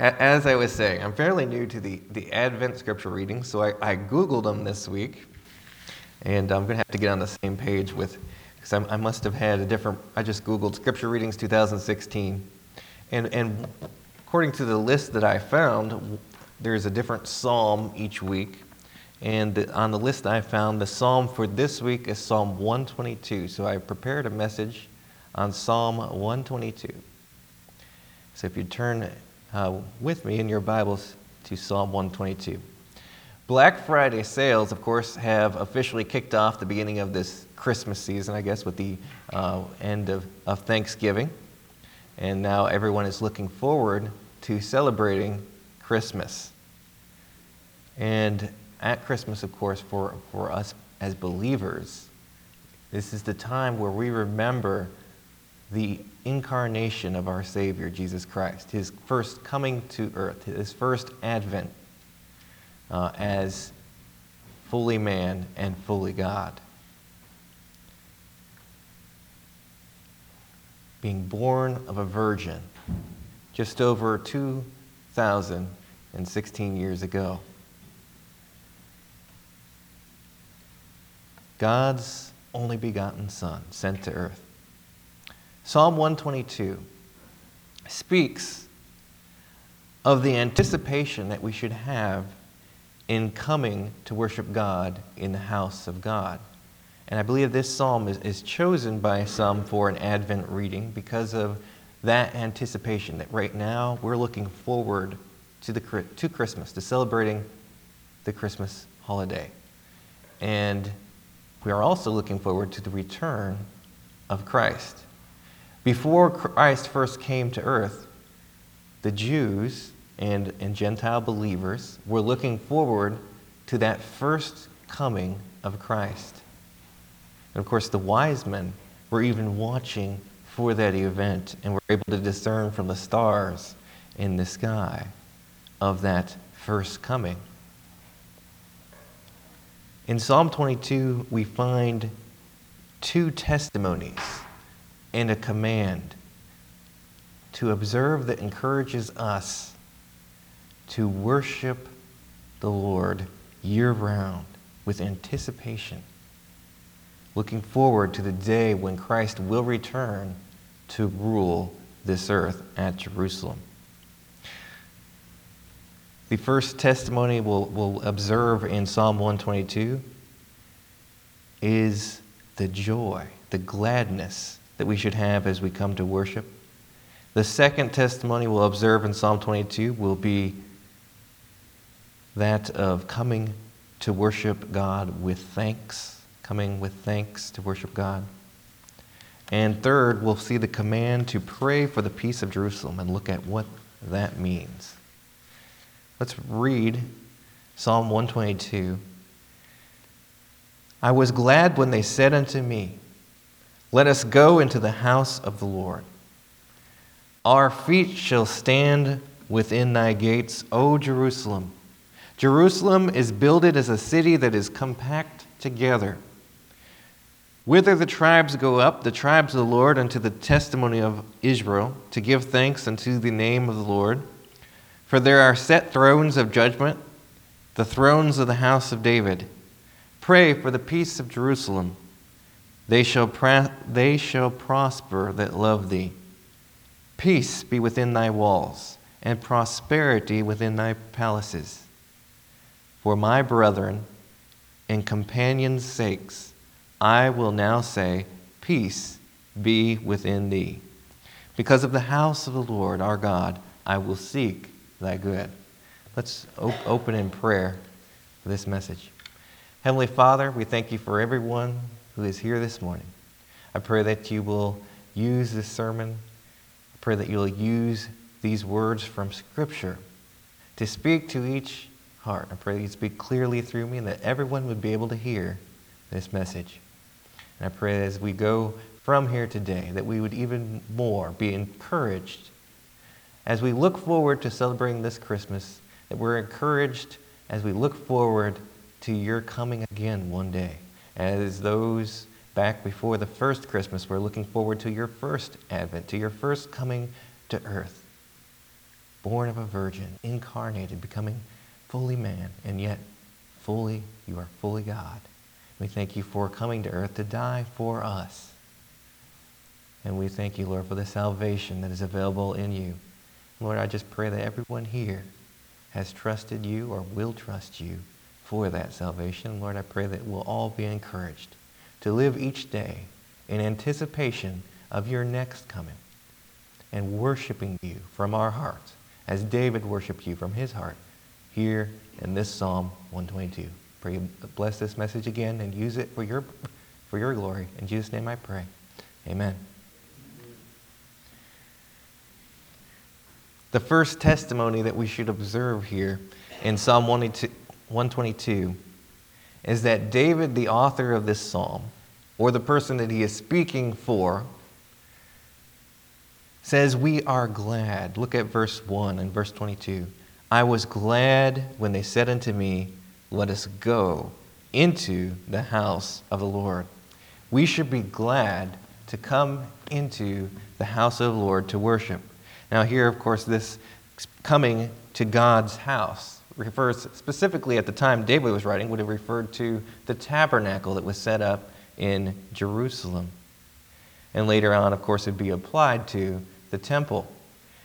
as I was saying, I'm fairly new to the, the Advent scripture reading, so I, I Googled them this week. And I'm going to have to get on the same page with, because I must have had a different, I just Googled scripture readings 2016. And, and according to the list that I found, there's a different psalm each week. And on the list I found, the psalm for this week is Psalm 122. So I prepared a message on Psalm 122. So if you turn uh, with me in your Bibles to Psalm 122. Black Friday sales, of course, have officially kicked off the beginning of this Christmas season, I guess, with the uh, end of, of Thanksgiving. And now everyone is looking forward to celebrating Christmas. And at Christmas, of course, for, for us as believers, this is the time where we remember the incarnation of our Savior, Jesus Christ, his first coming to earth, his first advent uh, as fully man and fully God. Being born of a virgin just over 2,016 years ago. God's only begotten Son sent to earth. Psalm 122 speaks of the anticipation that we should have in coming to worship God in the house of God. And I believe this psalm is, is chosen by some for an Advent reading because of that anticipation that right now we're looking forward to, the, to Christmas, to celebrating the Christmas holiday. And we are also looking forward to the return of Christ. Before Christ first came to earth, the Jews and, and Gentile believers were looking forward to that first coming of Christ. And of course, the wise men were even watching for that event and were able to discern from the stars in the sky of that first coming. In Psalm 22, we find two testimonies and a command to observe that encourages us to worship the Lord year round with anticipation, looking forward to the day when Christ will return to rule this earth at Jerusalem. The first testimony we'll, we'll observe in Psalm 122 is the joy, the gladness that we should have as we come to worship. The second testimony we'll observe in Psalm 22 will be that of coming to worship God with thanks, coming with thanks to worship God. And third, we'll see the command to pray for the peace of Jerusalem and look at what that means. Let's read Psalm 122. I was glad when they said unto me, let us go into the house of the Lord. Our feet shall stand within thy gates, O Jerusalem. Jerusalem is builded as a city that is compact together. Whither the tribes go up, the tribes of the Lord, unto the testimony of Israel, to give thanks unto the name of the Lord. For there are set thrones of judgment, the thrones of the house of David. Pray for the peace of Jerusalem. They shall, pra- they shall prosper that love thee. Peace be within thy walls, and prosperity within thy palaces. For my brethren and companions' sakes, I will now say, Peace be within thee. Because of the house of the Lord our God, I will seek thy good. Let's op- open in prayer for this message. Heavenly Father, we thank you for everyone who is here this morning. I pray that you will use this sermon. I pray that you'll use these words from Scripture to speak to each heart. I pray that you speak clearly through me and that everyone would be able to hear this message. And I pray as we go from here today that we would even more be encouraged as we look forward to celebrating this Christmas, that we're encouraged as we look forward to your coming again one day as those back before the first Christmas were looking forward to your first advent, to your first coming to earth. born of a virgin, incarnated, becoming fully man, and yet fully, you are fully God. We thank you for coming to earth to die for us. And we thank you, Lord, for the salvation that is available in you. Lord, I just pray that everyone here has trusted you or will trust you for that salvation. Lord, I pray that we'll all be encouraged to live each day in anticipation of your next coming and worshiping you from our hearts as David worshiped you from his heart here in this Psalm 122. Pray you bless this message again and use it for your, for your glory. In Jesus' name I pray. Amen. The first testimony that we should observe here in Psalm 122 is that David, the author of this psalm, or the person that he is speaking for, says, We are glad. Look at verse 1 and verse 22. I was glad when they said unto me, Let us go into the house of the Lord. We should be glad to come into the house of the Lord to worship. Now, here, of course, this coming to God's house refers specifically at the time David was writing, would have referred to the tabernacle that was set up in Jerusalem. And later on, of course, it would be applied to the temple.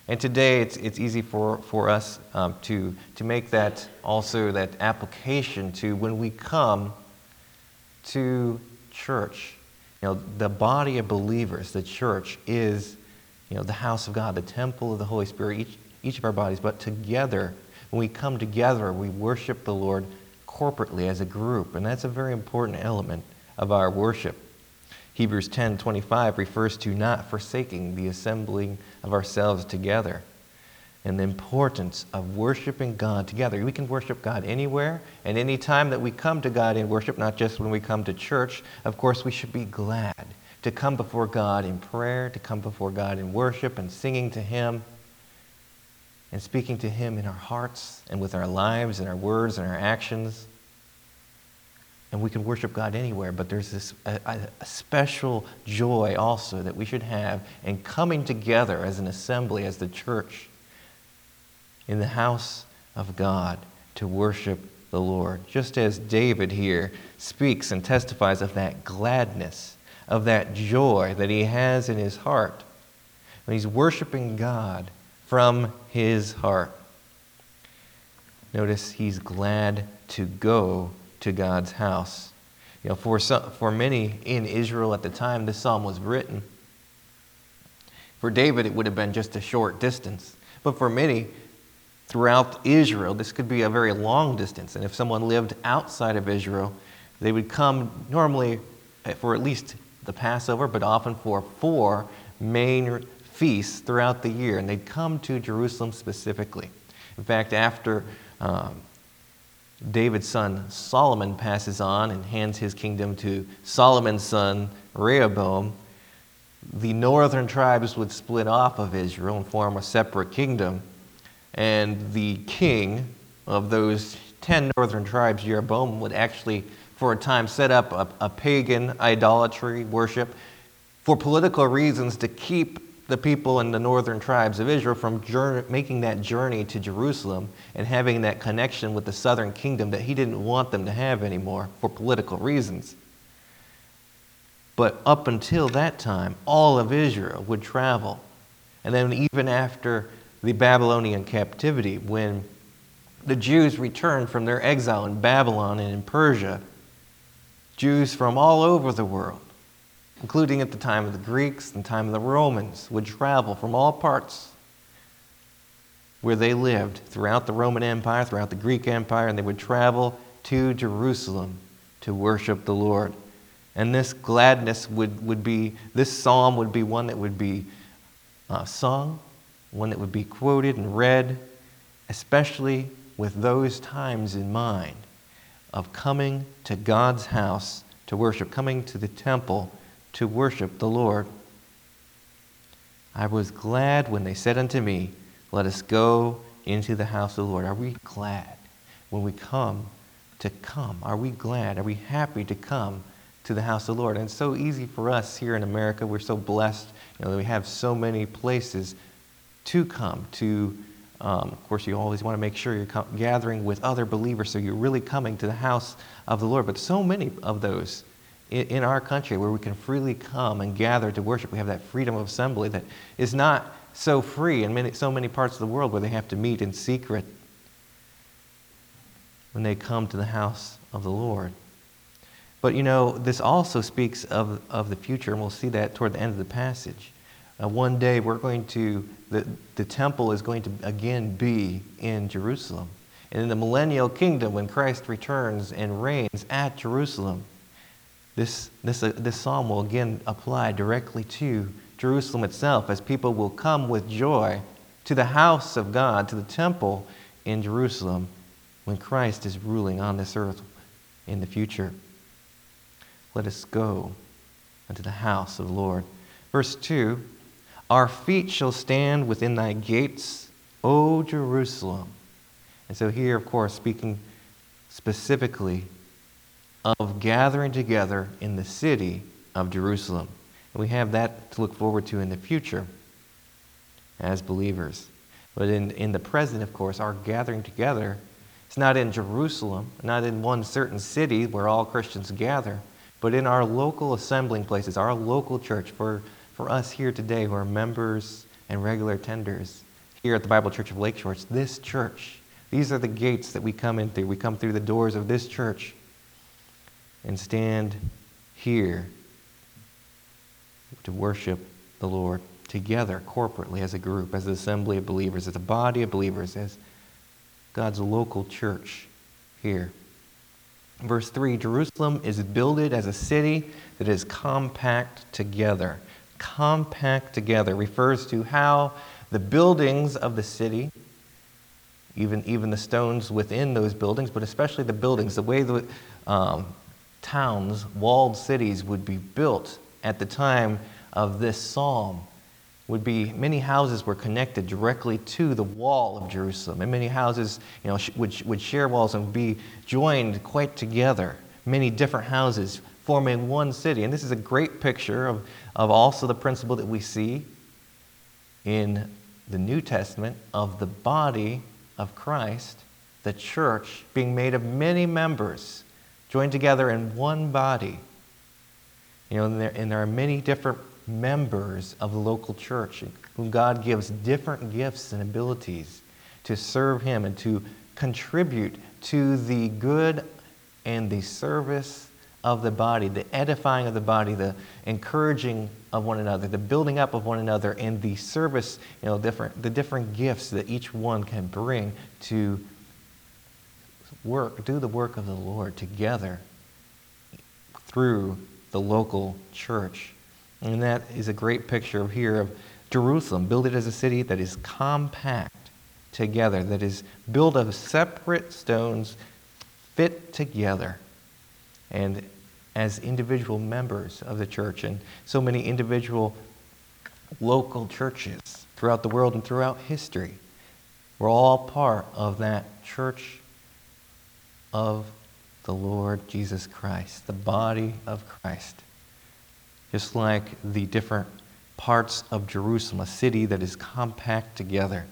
And today it's, it's easy for, for us um, to, to make that also that application to when we come to church. You know, the body of believers, the church, is you know, the house of God, the temple of the Holy Spirit, each, each of our bodies. But together, when we come together, we worship the Lord corporately as a group. And that's a very important element of our worship. Hebrews 10:25 refers to not forsaking the assembling of ourselves together and the importance of worshiping God together. We can worship God anywhere and any time that we come to God in worship, not just when we come to church. Of course, we should be glad to come before God in prayer, to come before God in worship and singing to Him and speaking to Him in our hearts and with our lives and our words and our actions and we can worship God anywhere, but there's this a, a, special joy also that we should have in coming together as an assembly, as the church, in the house of God to worship the Lord. Just as David here speaks and testifies of that gladness, of that joy that he has in his heart when he's worshiping God from his heart. Notice he's glad to go to God's house. You know, for, some, for many in Israel at the time, this psalm was written. For David, it would have been just a short distance. But for many throughout Israel, this could be a very long distance. And if someone lived outside of Israel, they would come normally for at least the Passover, but often for four main feasts throughout the year. And they'd come to Jerusalem specifically. In fact, after um, David's son Solomon passes on and hands his kingdom to Solomon's son Rehoboam, the northern tribes would split off of Israel and form a separate kingdom. And the king of those 10 northern tribes, Jeroboam, would actually, for a time, set up a, a pagan idolatry worship for political reasons to keep the people in the northern tribes of Israel from journey, making that journey to Jerusalem and having that connection with the southern kingdom that he didn't want them to have anymore for political reasons. But up until that time, all of Israel would travel. And then, even after the Babylonian captivity, when the Jews returned from their exile in Babylon and in Persia, Jews from all over the world including at the time of the Greeks and the time of the Romans, would travel from all parts where they lived throughout the Roman Empire, throughout the Greek Empire, and they would travel to Jerusalem to worship the Lord. And this gladness would, would be, this psalm would be one that would be uh, sung, one that would be quoted and read, especially with those times in mind of coming to God's house to worship, coming to the temple to worship the Lord. I was glad when they said unto me, Let us go into the house of the Lord. Are we glad when we come to come? Are we glad? Are we happy to come to the house of the Lord? And it's so easy for us here in America. We're so blessed you know, that we have so many places to come, to um, of course, you always want to make sure you're gathering with other believers, so you're really coming to the house of the Lord. But so many of those in, in our country where we can freely come and gather to worship, we have that freedom of assembly that is not so free in many, so many parts of the world where they have to meet in secret when they come to the house of the Lord. But you know, this also speaks of, of the future, and we'll see that toward the end of the passage. Uh, one day we're going to, the, the temple is going to again be in Jerusalem. And in the millennial kingdom, when Christ returns and reigns at Jerusalem, this, this, uh, this psalm will again apply directly to Jerusalem itself, as people will come with joy to the house of God, to the temple in Jerusalem, when Christ is ruling on this earth in the future. Let us go unto the house of the Lord. Verse 2 Our feet shall stand within thy gates, O Jerusalem. And so, here, of course, speaking specifically of gathering together in the city of Jerusalem. And we have that to look forward to in the future as believers. But in, in the present, of course, our gathering together is not in Jerusalem, not in one certain city where all Christians gather, but in our local assembling places, our local church, for, for us here today who are members and regular attenders here at the Bible Church of Lakeshore. It's this church. These are the gates that we come in through. We come through the doors of this church and stand here to worship the Lord together, corporately, as a group, as an assembly of believers, as a body of believers, as God's local church here. Verse 3 Jerusalem is builded as a city that is compact together. Compact together refers to how the buildings of the city, even, even the stones within those buildings, but especially the buildings, the way the um, towns, walled cities, would be built at the time of this psalm would be many houses were connected directly to the wall of Jerusalem, and many houses you know, would, would share walls and be joined quite together. Many different houses forming one city. And this is a great picture of, of also the principle that we see in the New Testament of the body of Christ, the church, being made of many members joined together in one body. You know, and there, and there are many different members of the local church whom God gives different gifts and abilities to serve Him and to contribute to the good and the service of the body, the edifying of the body, the encouraging of one another, the building up of one another, and the service, you know, different, the different gifts that each one can bring to work, do the work of the Lord together through the local church. And that is a great picture here of Jerusalem. Build it as a city that is compact together, that is built of separate stones fit together. And as individual members of the church, and so many individual local churches throughout the world and throughout history, we're all part of that church of the Lord Jesus Christ, the body of Christ. Just like the different parts of Jerusalem, a city that is compact together,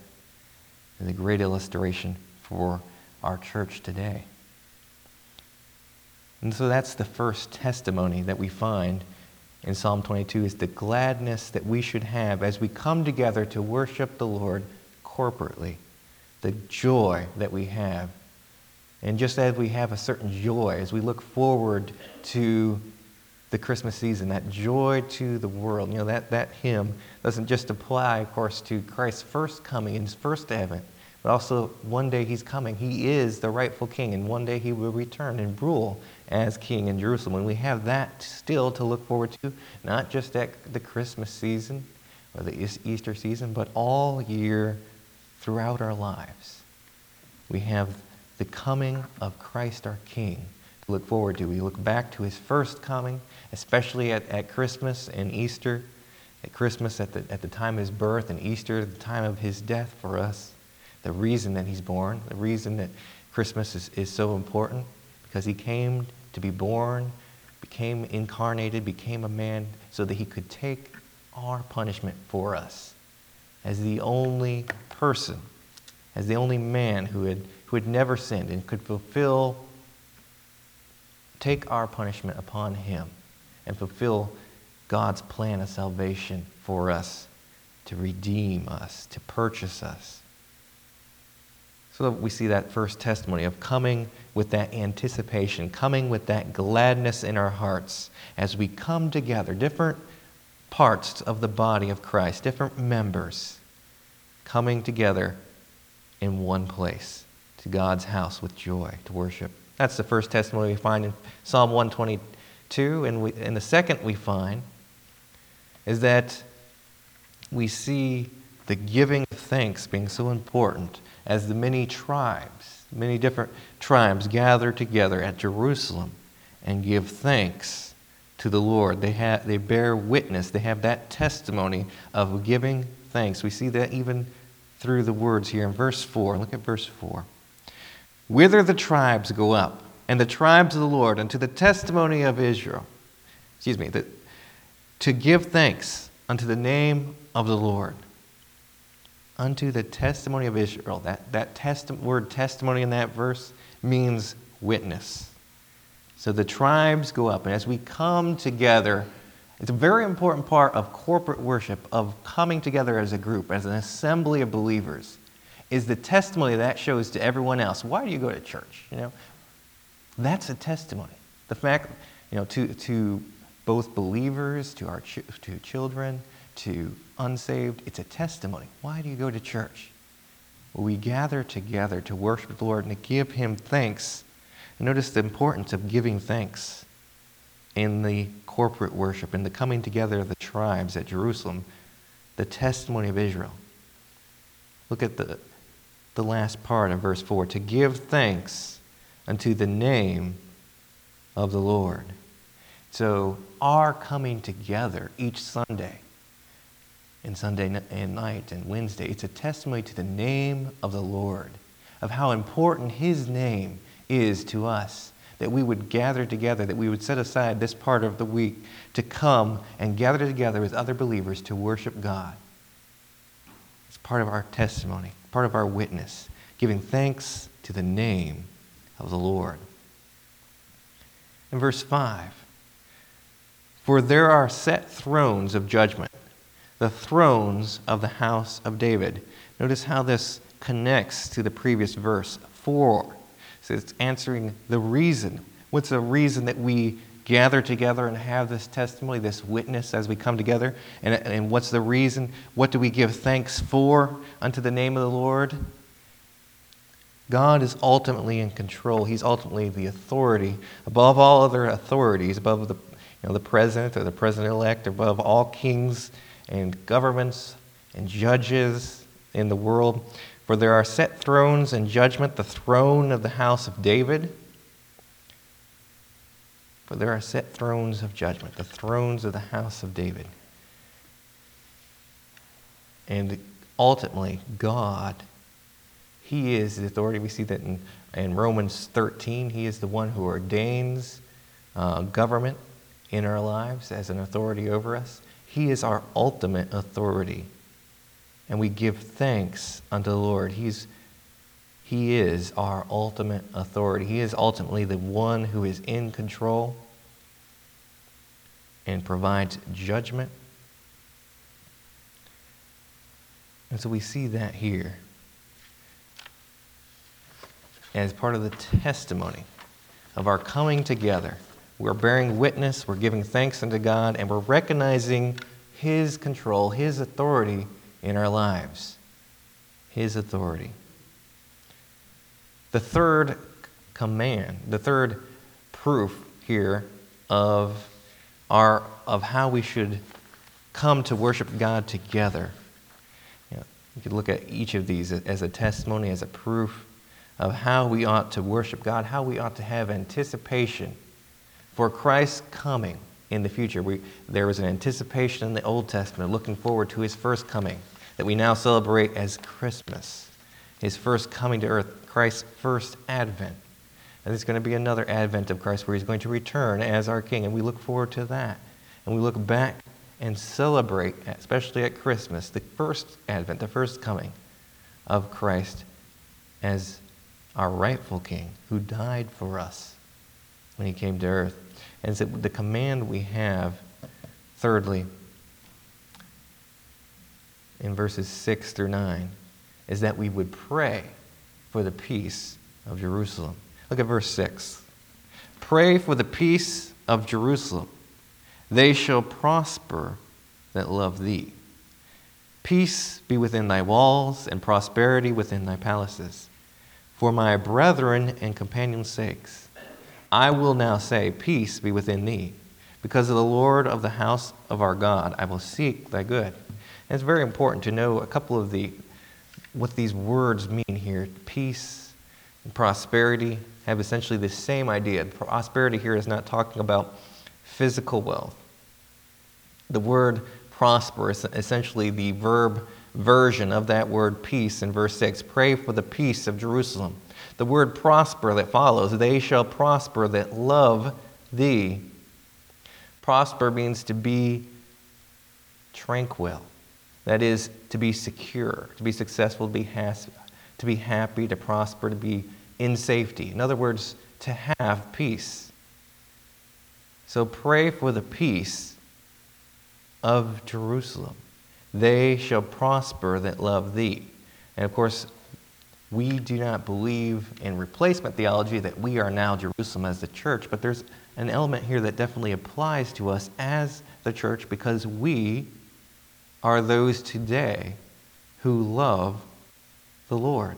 is a great illustration for our church today. And so that's the first testimony that we find in Psalm 22 is the gladness that we should have as we come together to worship the Lord corporately, the joy that we have and just as we have a certain joy as we look forward to the Christmas season, that joy to the world, you know, that, that hymn doesn't just apply, of course, to Christ's first coming and his first advent, but also one day he's coming. He is the rightful king, and one day he will return and rule as king in Jerusalem. And we have that still to look forward to, not just at the Christmas season or the Easter season, but all year throughout our lives. We have the coming of Christ our King to look forward to. We look back to his first coming, especially at, at Christmas and Easter. At Christmas, at the, at the time of his birth, and Easter, at the time of his death for us. The reason that he's born, the reason that Christmas is, is so important, because he came to be born, became incarnated, became a man, so that he could take our punishment for us as the only person as the only man who had, who had never sinned and could fulfill, take our punishment upon him and fulfill God's plan of salvation for us, to redeem us, to purchase us. So that we see that first testimony of coming with that anticipation, coming with that gladness in our hearts as we come together, different parts of the body of Christ, different members, coming together in one place to God's house with joy to worship. That's the first testimony we find in Psalm 122. And, we, and the second we find is that we see the giving of thanks being so important as the many tribes, many different tribes gather together at Jerusalem and give thanks to the Lord. They, have, they bear witness, they have that testimony of giving thanks. We see that even through the words here in verse 4. Look at verse 4. Whither the tribes go up, and the tribes of the Lord, unto the testimony of Israel. Excuse me, the, to give thanks unto the name of the Lord unto the testimony of Israel. That, that testi- word testimony in that verse means witness. So the tribes go up, and as we come together, it's a very important part of corporate worship, of coming together as a group, as an assembly of believers, is the testimony that shows to everyone else. Why do you go to church? You know, that's a testimony. The fact, you know, to, to both believers, to our ch- to children, to unsaved, it's a testimony. Why do you go to church? We gather together to worship the Lord and to give Him thanks. And notice the importance of giving thanks in the corporate worship, in the coming together of the tribes at Jerusalem, the testimony of Israel. Look at the, the last part of verse 4 to give thanks unto the name of the Lord. So, our coming together each Sunday and Sunday and night and Wednesday. It's a testimony to the name of the Lord, of how important His name is to us. That we would gather together, that we would set aside this part of the week to come and gather together with other believers to worship God. Part of our testimony, part of our witness, giving thanks to the name of the Lord. In verse 5, for there are set thrones of judgment the thrones of the house of David. Notice how this connects to the previous verse. For. So it's answering the reason. What's the reason that we gather together and have this testimony, this witness as we come together? And, and what's the reason? What do we give thanks for unto the name of the Lord? God is ultimately in control. He's ultimately the authority above all other authorities, above the, you know, the president or the president elect, above all kings and governments and judges in the world. For there are set thrones in judgment, the throne of the house of David. For there are set thrones of judgment, the thrones of the house of David. And ultimately, God, He is the authority. We see that in, in Romans 13. He is the one who ordains uh, government in our lives as an authority over us. He is our ultimate authority. And we give thanks unto the Lord. He's, he is our ultimate authority. He is ultimately the one who is in control and provides judgment. And so we see that here as part of the testimony of our coming together we're bearing witness, we're giving thanks unto God, and we're recognizing His control, His authority in our lives. His authority. The third command, the third proof here of, our, of how we should come to worship God together. You, know, you could look at each of these as a testimony, as a proof of how we ought to worship God, how we ought to have anticipation for Christ's coming in the future. We, there was an anticipation in the Old Testament looking forward to his first coming that we now celebrate as Christmas. His first coming to earth, Christ's first advent. And there's going to be another advent of Christ where he's going to return as our king, and we look forward to that. And we look back and celebrate, especially at Christmas, the first advent, the first coming of Christ as our rightful king who died for us when he came to earth. And so the command we have, thirdly, in verses 6 through 9, is that we would pray for the peace of Jerusalem. Look at verse 6. Pray for the peace of Jerusalem. They shall prosper that love thee. Peace be within thy walls, and prosperity within thy palaces. For my brethren and companions' sakes, I will now say, Peace be within thee. Because of the Lord of the house of our God, I will seek thy good. And it's very important to know a couple of the what these words mean here. Peace and prosperity have essentially the same idea. Prosperity here is not talking about physical wealth. The word prosper is essentially the verb version of that word peace in verse 6. Pray for the peace of Jerusalem. The word prosper that follows, they shall prosper that love thee. Prosper means to be tranquil. That is, to be secure, to be successful, to be, has, to be happy, to prosper, to be in safety. In other words, to have peace. So pray for the peace of Jerusalem. They shall prosper that love thee. And of course, we do not believe in replacement theology that we are now Jerusalem as the church, but there's an element here that definitely applies to us as the church because we are those today who love the Lord.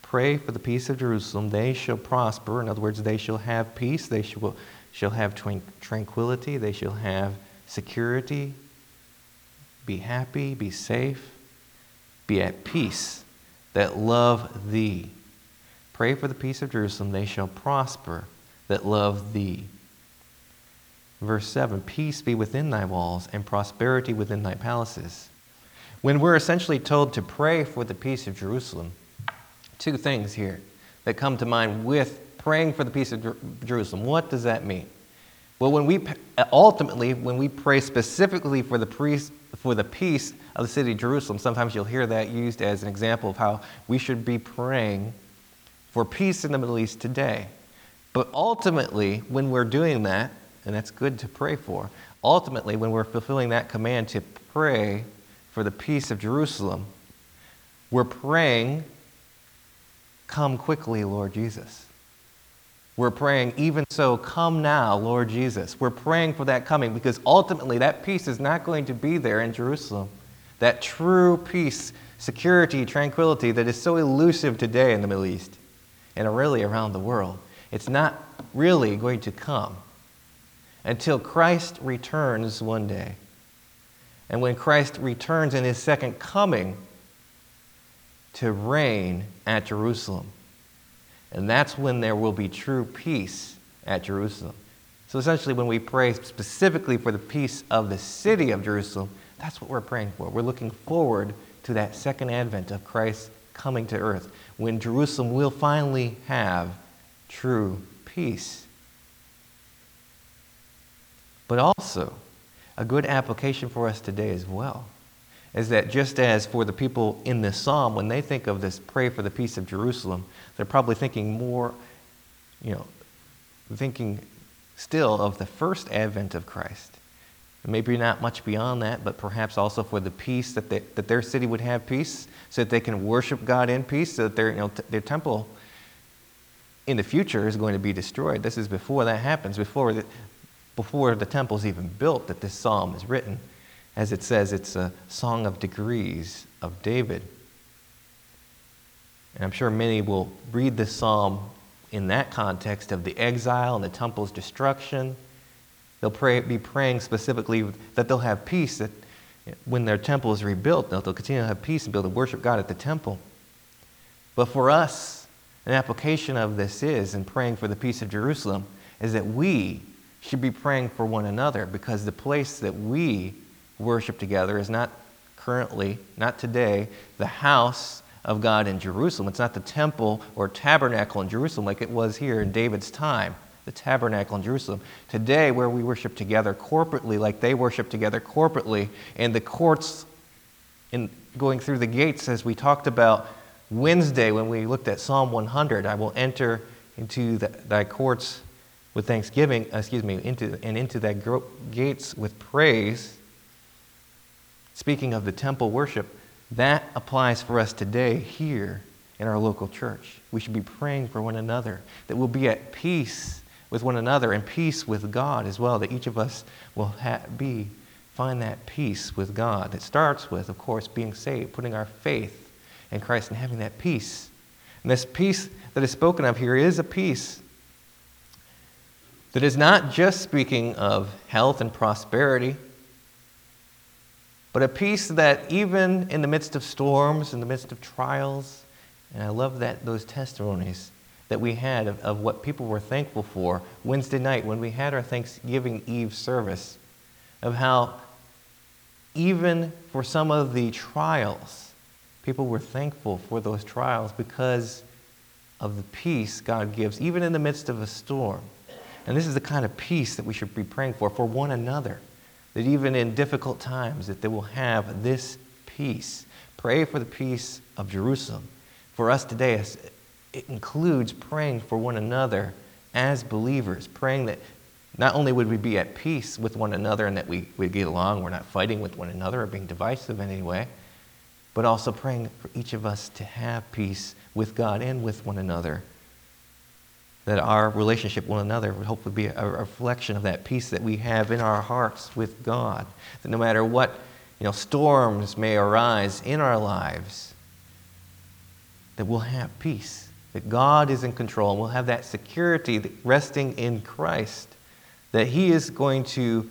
Pray for the peace of Jerusalem. They shall prosper. In other words, they shall have peace. They shall, shall have tranquility. They shall have security. Be happy. Be safe. Be at peace that love thee. Pray for the peace of Jerusalem. They shall prosper that love thee. Verse 7 Peace be within thy walls and prosperity within thy palaces. When we're essentially told to pray for the peace of Jerusalem, two things here that come to mind with praying for the peace of Jerusalem. What does that mean? Well, when we ultimately, when we pray specifically for the, priest, for the peace of the city of Jerusalem, sometimes you'll hear that used as an example of how we should be praying for peace in the Middle East today. But ultimately, when we're doing that, and that's good to pray for. Ultimately, when we're fulfilling that command to pray for the peace of Jerusalem, we're praying, Come quickly, Lord Jesus. We're praying, even so, come now, Lord Jesus. We're praying for that coming because ultimately that peace is not going to be there in Jerusalem. That true peace, security, tranquility that is so elusive today in the Middle East and really around the world. It's not really going to come until Christ returns one day. And when Christ returns in his second coming to reign at Jerusalem. And that's when there will be true peace at Jerusalem. So essentially, when we pray specifically for the peace of the city of Jerusalem, that's what we're praying for. We're looking forward to that second advent of Christ coming to earth, when Jerusalem will finally have true peace. But also, a good application for us today as well is that just as for the people in this psalm, when they think of this pray for the peace of Jerusalem, they're probably thinking more, you know, thinking still of the first advent of Christ. Maybe not much beyond that, but perhaps also for the peace that, they, that their city would have peace, so that they can worship God in peace, so that their, you know, t- their temple in the future is going to be destroyed. This is before that happens, before before the temple is even built that this psalm is written. As it says, it's a song of degrees of David. And I'm sure many will read this psalm in that context of the exile and the temple's destruction. They'll pray, be praying specifically that they'll have peace, that when their temple is rebuilt, they'll continue to have peace and be able to worship God at the temple. But for us, an application of this is, in praying for the peace of Jerusalem, is that we should be praying for one another because the place that we worship together is not currently, not today, the house of God in Jerusalem. It's not the temple or tabernacle in Jerusalem like it was here in David's time, the tabernacle in Jerusalem. Today, where we worship together corporately, like they worship together corporately, and the courts in, going through the gates as we talked about Wednesday when we looked at Psalm 100. I will enter into the, thy courts with thanksgiving, uh, excuse me, into, and into thy gates with praise. Speaking of the temple worship, that applies for us today here in our local church. We should be praying for one another, that we'll be at peace with one another and peace with God as well, that each of us will ha- be find that peace with God. It starts with, of course, being saved, putting our faith in Christ and having that peace. And this peace that is spoken of here is a peace that is not just speaking of health and prosperity, but a peace that even in the midst of storms, in the midst of trials, and I love that those testimonies that we had of, of what people were thankful for Wednesday night when we had our Thanksgiving Eve service, of how even for some of the trials, people were thankful for those trials because of the peace God gives, even in the midst of a storm. And this is the kind of peace that we should be praying for, for one another, that even in difficult times, that they will have this peace. Pray for the peace of Jerusalem. For us today, it includes praying for one another as believers, praying that not only would we be at peace with one another and that we, we get along, we're not fighting with one another or being divisive in any way, but also praying for each of us to have peace with God and with one another. That our relationship with one another would hopefully be a reflection of that peace that we have in our hearts with God. That no matter what you know, storms may arise in our lives, that we'll have peace that God is in control, and we'll have that security resting in Christ, that He is going to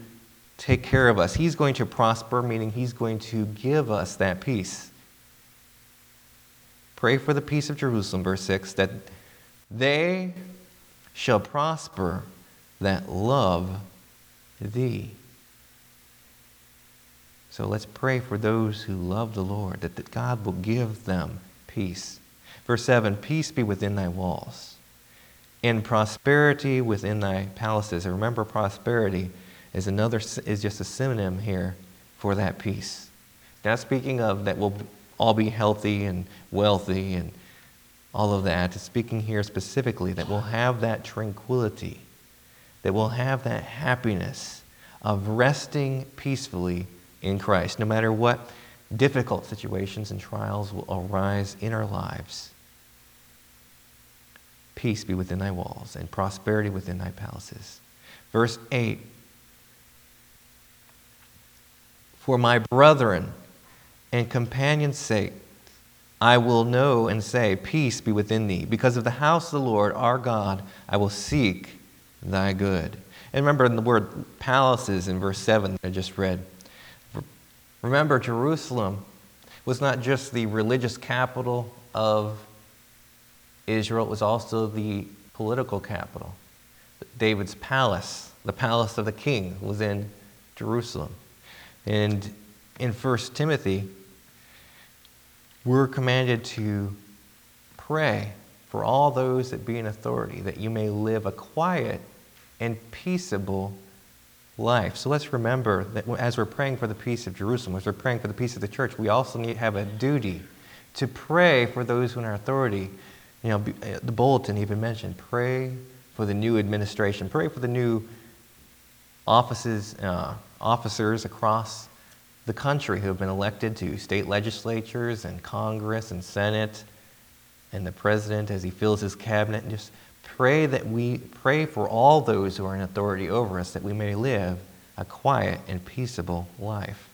take care of us. He's going to prosper, meaning He's going to give us that peace. Pray for the peace of Jerusalem, verse 6, that they shall prosper that love thee. So let's pray for those who love the Lord, that, that God will give them peace. Verse 7 Peace be within thy walls, and prosperity within thy palaces. And remember, prosperity is another is just a synonym here for that peace. Not speaking of that we'll all be healthy and wealthy and all of that. It's speaking here specifically that we'll have that tranquility, that we'll have that happiness of resting peacefully in Christ, no matter what difficult situations and trials will arise in our lives. Peace be within thy walls and prosperity within thy palaces. Verse 8 For my brethren and companions' sake, I will know and say, Peace be within thee. Because of the house of the Lord our God, I will seek thy good. And remember in the word palaces in verse 7 I just read. Remember, Jerusalem was not just the religious capital of Israel, it was also the political capital. David's palace, the palace of the king, was in Jerusalem. And in 1 Timothy, we're commanded to pray for all those that be in authority, that you may live a quiet and peaceable life. So let's remember that as we're praying for the peace of Jerusalem, as we're praying for the peace of the church, we also need to have a duty to pray for those in authority. You know, uh, the bulletin even mentioned pray for the new administration, pray for the new offices, uh, officers across the country who have been elected to state legislatures and Congress and Senate and the president as he fills his cabinet and just pray that we pray for all those who are in authority over us that we may live a quiet and peaceable life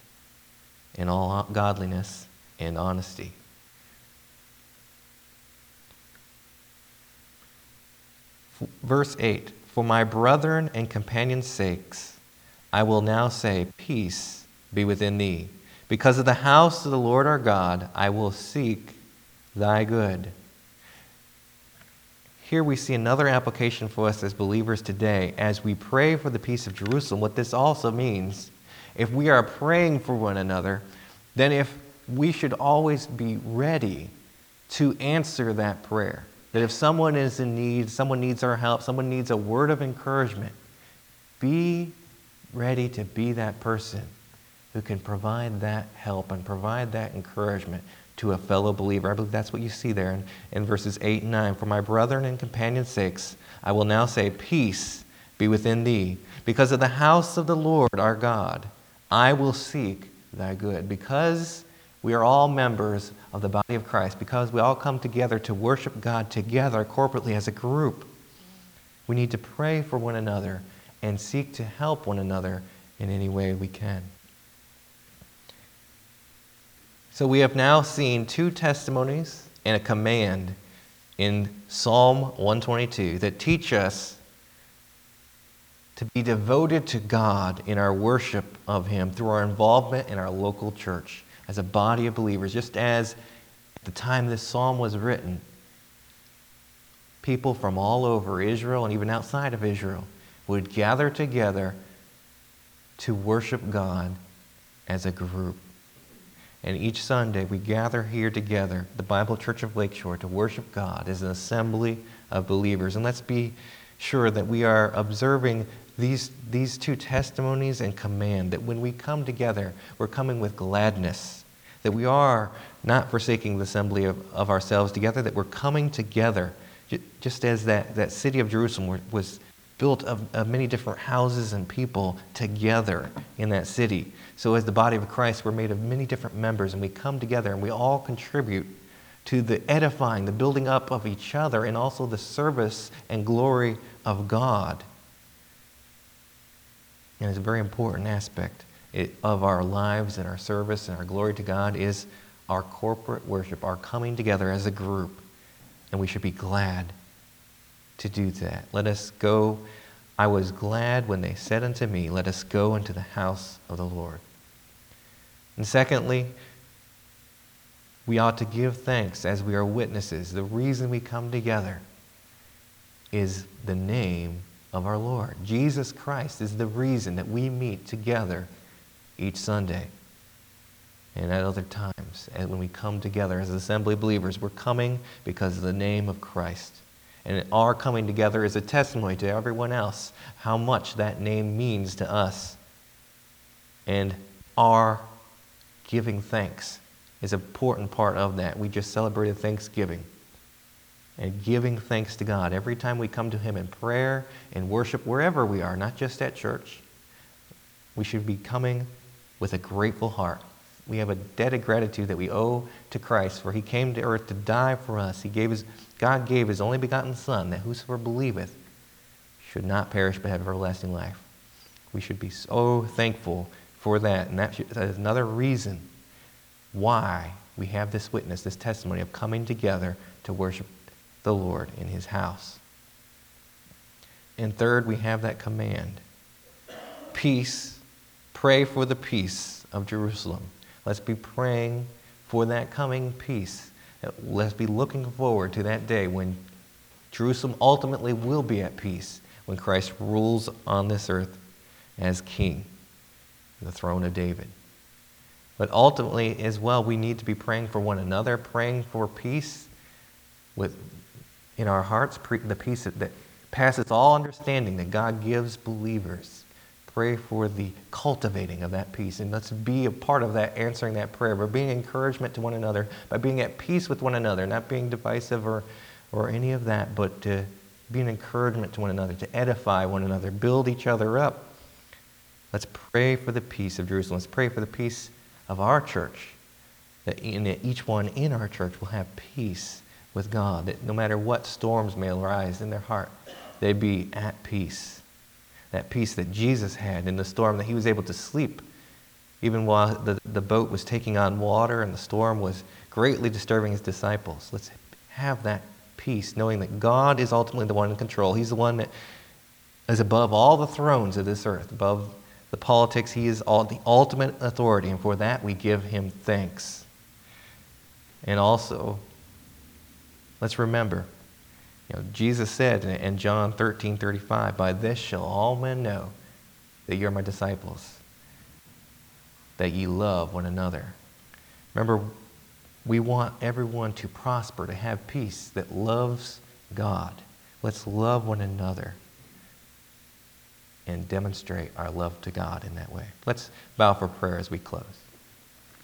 in all godliness and honesty. Verse 8 For my brethren and companions' sakes, I will now say, Peace be within thee. Because of the house of the Lord our God, I will seek thy good. Here we see another application for us as believers today as we pray for the peace of Jerusalem. What this also means, if we are praying for one another, then if we should always be ready to answer that prayer. That if someone is in need, someone needs our help, someone needs a word of encouragement, be ready to be that person who can provide that help and provide that encouragement to a fellow believer. I believe that's what you see there in, in verses 8 and 9. For my brethren and companions' sakes, I will now say, Peace be within thee. Because of the house of the Lord our God, I will seek thy good. Because we are all members of the body of Christ, because we all come together to worship God together corporately as a group, we need to pray for one another and seek to help one another in any way we can. So we have now seen two testimonies and a command in Psalm 122 that teach us to be devoted to God in our worship of Him through our involvement in our local church as a body of believers. Just as at the time this psalm was written, people from all over Israel and even outside of Israel would gather together to worship God as a group. And each Sunday we gather here together, the Bible Church of Lakeshore, to worship God as an assembly of believers. And let's be sure that we are observing these, these two testimonies and command that when we come together, we're coming with gladness, that we are not forsaking the assembly of, of ourselves together, that we're coming together, just as that, that city of Jerusalem was built of, of many different houses and people together in that city. So, as the body of Christ, we're made of many different members, and we come together and we all contribute to the edifying, the building up of each other, and also the service and glory of God. And it's a very important aspect of our lives and our service and our glory to God is our corporate worship, our coming together as a group. And we should be glad to do that. Let us go. I was glad when they said unto me, Let us go into the house of the Lord. And secondly, we ought to give thanks as we are witnesses. The reason we come together is the name of our Lord. Jesus Christ is the reason that we meet together each Sunday and at other times. And when we come together as assembly believers, we're coming because of the name of Christ. And our coming together is a testimony to everyone else how much that name means to us. And our giving thanks is an important part of that. We just celebrated Thanksgiving. And giving thanks to God every time we come to Him in prayer and worship, wherever we are, not just at church, we should be coming with a grateful heart. We have a debt of gratitude that we owe to Christ, for He came to earth to die for us. He gave His God gave his only begotten Son, that whosoever believeth should not perish but have everlasting life. We should be so thankful for that. And that is another reason why we have this witness, this testimony of coming together to worship the Lord in his house. And third, we have that command peace. Pray for the peace of Jerusalem. Let's be praying for that coming peace Let's be looking forward to that day when Jerusalem ultimately will be at peace, when Christ rules on this earth as king, the throne of David. But ultimately, as well, we need to be praying for one another, praying for peace with, in our hearts, the peace that, that passes all understanding that God gives believers pray for the cultivating of that peace. And let's be a part of that, answering that prayer, by being encouragement to one another, by being at peace with one another, not being divisive or, or any of that, but to be an encouragement to one another, to edify one another, build each other up. Let's pray for the peace of Jerusalem. Let's pray for the peace of our church, that each one in our church will have peace with God, that no matter what storms may arise in their heart, they be at peace that peace that Jesus had in the storm, that he was able to sleep even while the, the boat was taking on water and the storm was greatly disturbing his disciples. Let's have that peace, knowing that God is ultimately the one in control. He's the one that is above all the thrones of this earth, above the politics. He is all, the ultimate authority, and for that we give him thanks. And also, let's remember you know, Jesus said in John 13 35, By this shall all men know that you're my disciples, that ye love one another. Remember, we want everyone to prosper, to have peace that loves God. Let's love one another. And demonstrate our love to God in that way. Let's bow for prayer as we close.